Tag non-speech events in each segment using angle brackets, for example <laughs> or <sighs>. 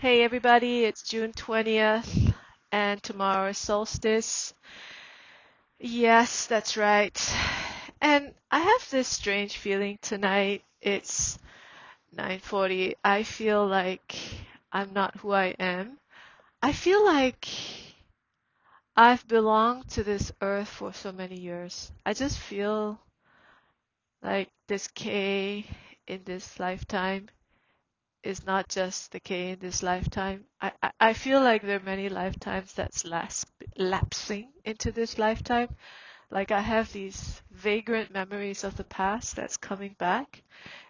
Hey everybody, it's June 20th and tomorrow is solstice. Yes, that's right. And I have this strange feeling tonight. It's 9:40. I feel like I'm not who I am. I feel like I've belonged to this earth for so many years. I just feel like this K in this lifetime is not just the K in this lifetime. I, I, feel like there are many lifetimes that's las- lapsing into this lifetime. Like I have these vagrant memories of the past that's coming back.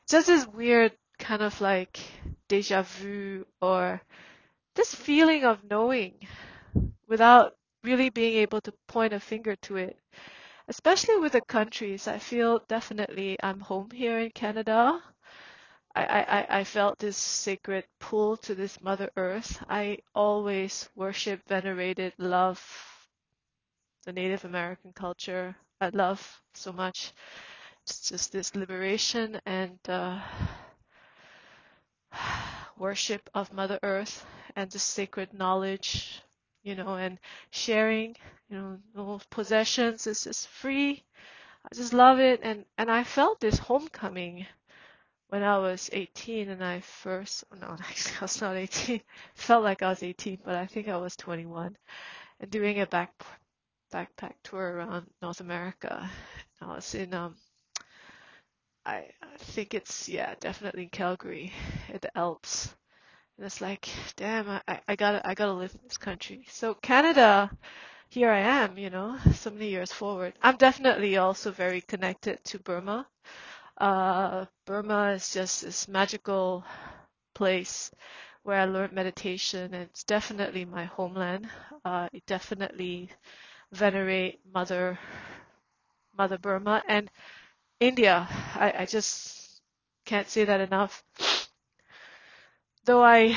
Just this weird kind of like deja vu or this feeling of knowing without really being able to point a finger to it. Especially with the countries, I feel definitely I'm home here in Canada. I, I, I felt this sacred pull to this Mother Earth. I always worship, venerated, love the Native American culture. I love so much. It's just this liberation and uh, <sighs> worship of Mother Earth and the sacred knowledge, you know, and sharing, you know, no possessions. It's just free. I just love it. And, and I felt this homecoming when I was 18 and I first, no, <laughs> actually I was not 18. <laughs> Felt like I was 18, but I think I was 21 and doing a back backpack tour around North America. I was in um I, I think it's yeah definitely in Calgary at the Alps. And it's like, damn, I, I gotta I gotta live in this country. So Canada, here I am, you know, so many years forward. I'm definitely also very connected to Burma. Uh, Burma is just this magical place where I learned meditation, and it's definitely my homeland. Uh, it definitely venerate Mother Mother Burma and India. I, I just can't say that enough. Though I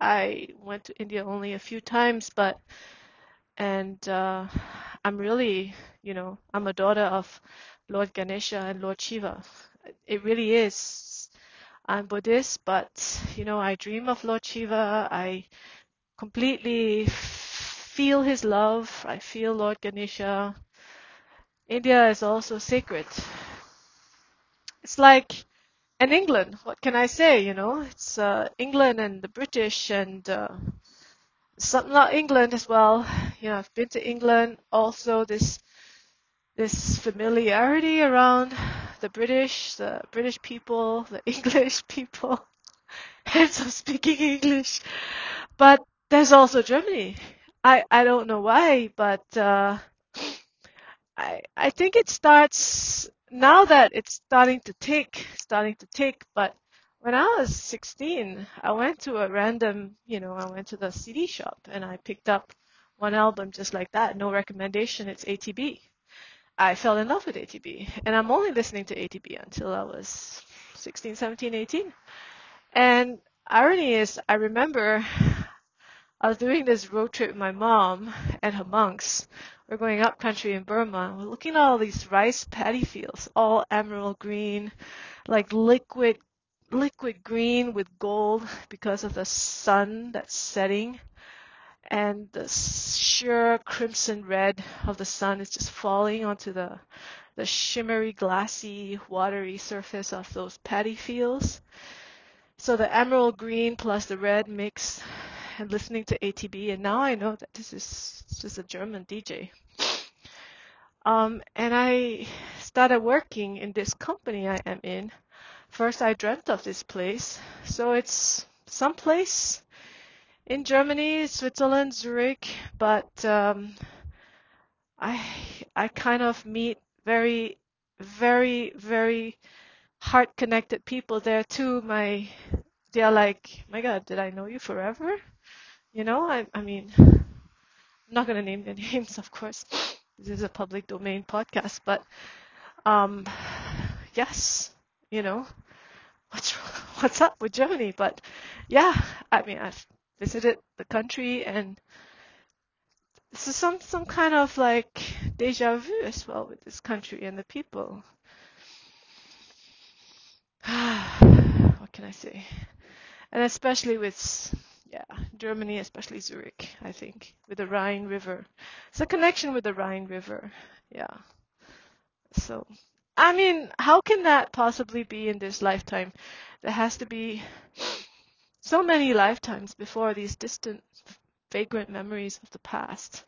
I went to India only a few times, but and uh, I'm really, you know, I'm a daughter of Lord Ganesha and Lord Shiva. It really is. I'm Buddhist, but you know, I dream of Lord Shiva. I completely feel his love. I feel Lord Ganesha. India is also sacred. It's like and England. What can I say? You know, it's uh, England and the British and uh, some not England as well. You know, I've been to England. Also, this this familiarity around the British, the British people, the <laughs> English people, <laughs> hence I'm speaking English. But there's also Germany. I I don't know why, but uh, I I think it starts now that it's starting to tick, starting to tick. But when I was 16, I went to a random, you know, I went to the CD shop and I picked up one album just like that, no recommendation. It's ATB. I fell in love with ATB, and I'm only listening to ATB until I was 16, 17, 18. And irony is, I remember I was doing this road trip with my mom and her monks. We're going up country in Burma. We're looking at all these rice paddy fields, all emerald green, like liquid, liquid green with gold because of the sun that's setting. And the sheer crimson red of the sun is just falling onto the, the shimmery, glassy, watery surface of those paddy fields. So the emerald green plus the red mix and listening to ATB, and now I know that this is just a German DJ. Um, and I started working in this company I am in. First, I dreamt of this place. So it's some place in Germany, Switzerland, Zurich, but um, I I kind of meet very, very, very heart connected people there too. My they're like, my God, did I know you forever? You know, I I mean, I'm not gonna name their <laughs> names, of course. This is a public domain podcast, but um, yes, you know, what's <laughs> what's up with Germany? But yeah, I mean, I've visited the country and is some some kind of like deja vu as well with this country and the people. <sighs> what can I say? And especially with Yeah, Germany, especially Zurich, I think, with the Rhine River. It's a connection with the Rhine River. Yeah. So, I mean, how can that possibly be in this lifetime? There has to be so many lifetimes before these distant, vagrant memories of the past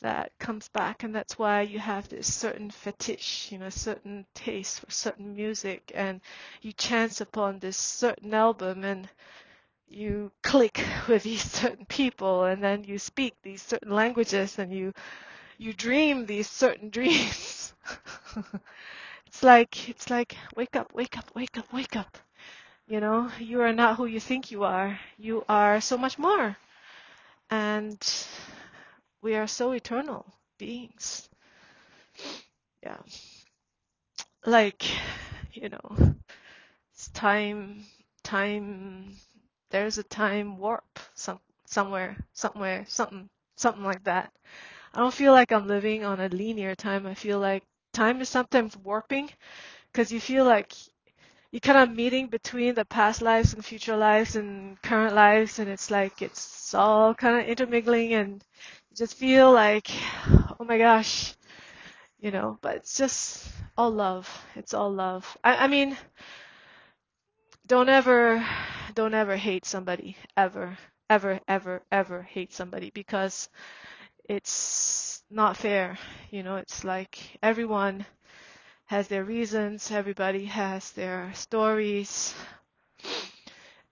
that comes back. And that's why you have this certain fetish you know certain taste for certain music. And you chance upon this certain album and you click <laughs> with these certain people. And then you speak these certain languages and you you dream these certain <laughs> dreams. <laughs> It's like it's like wake up wake up wake up wake up you know you are not who you think you are you are so much more and we are so eternal beings. Yeah. Like, you know, it's time, time, there's a time warp some, somewhere, somewhere, something, something like that. I don't feel like I'm living on a linear time. I feel like time is sometimes warping because you feel like you're kind of meeting between the past lives and future lives and current lives and it's like it's all kind of intermingling and you just feel like, <sighs> oh my gosh, you know, but it's just all love. It's all love. I, I mean, don't ever, don't ever hate somebody ever, ever, ever, ever hate somebody because it's not fair. You know, it's like everyone has their reasons, everybody has their stories.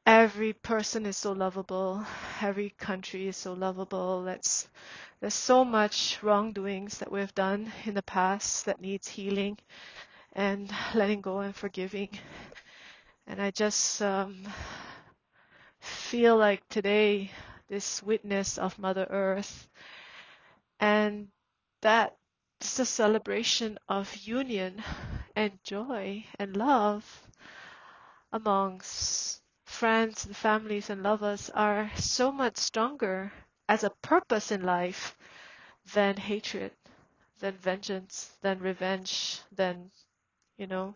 Every person is so lovable. Every country is so lovable. Let's there's so much wrongdoings that we've done in the past that needs healing and letting go and forgiving. And I just um, feel like today, this witness of Mother Earth, and that it's a celebration of union and joy and love amongst friends and families and lovers are so much stronger as a purpose in life than hatred, than vengeance, than revenge, than, you know,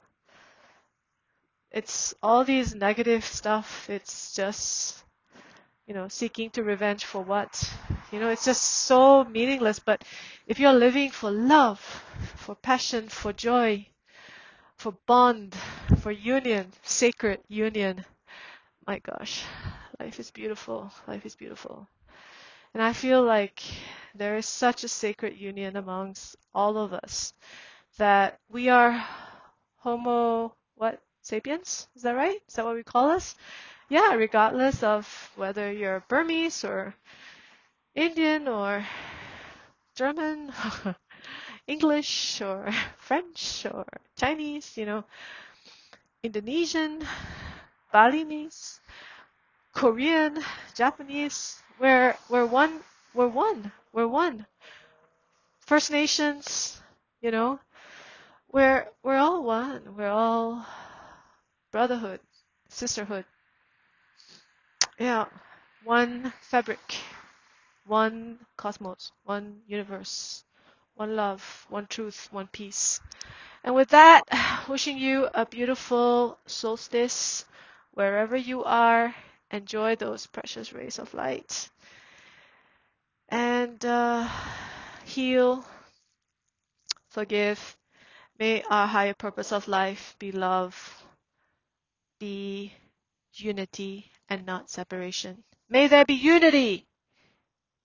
it's all these negative stuff. It's just, you know, seeking to revenge for what? You know, it's just so meaningless. But if you're living for love, for passion, for joy, for bond, for union, sacred union, my gosh, life is beautiful. Life is beautiful. And I feel like there is such a sacred union amongst all of us that we are Homo, what, sapiens? Is that right? Is that what we call us? Yeah, regardless of whether you're Burmese or Indian or German, <laughs> English or <laughs> French or Chinese, you know, Indonesian, Balinese, Korean, Japanese, we're we're one we're one. We're one. First Nations, you know, we're we're all one. We're all brotherhood, sisterhood. Yeah. One fabric, one cosmos, one universe, one love, one truth, one peace. And with that, <sighs> wishing you a beautiful solstice wherever you are. Enjoy those precious rays of light. And uh, heal, forgive. May our higher purpose of life be love, be unity, and not separation. May there be unity.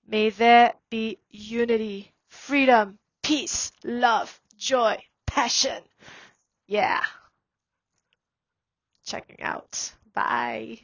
May there be unity, freedom, peace, love, joy, passion. Yeah. Checking out. Bye.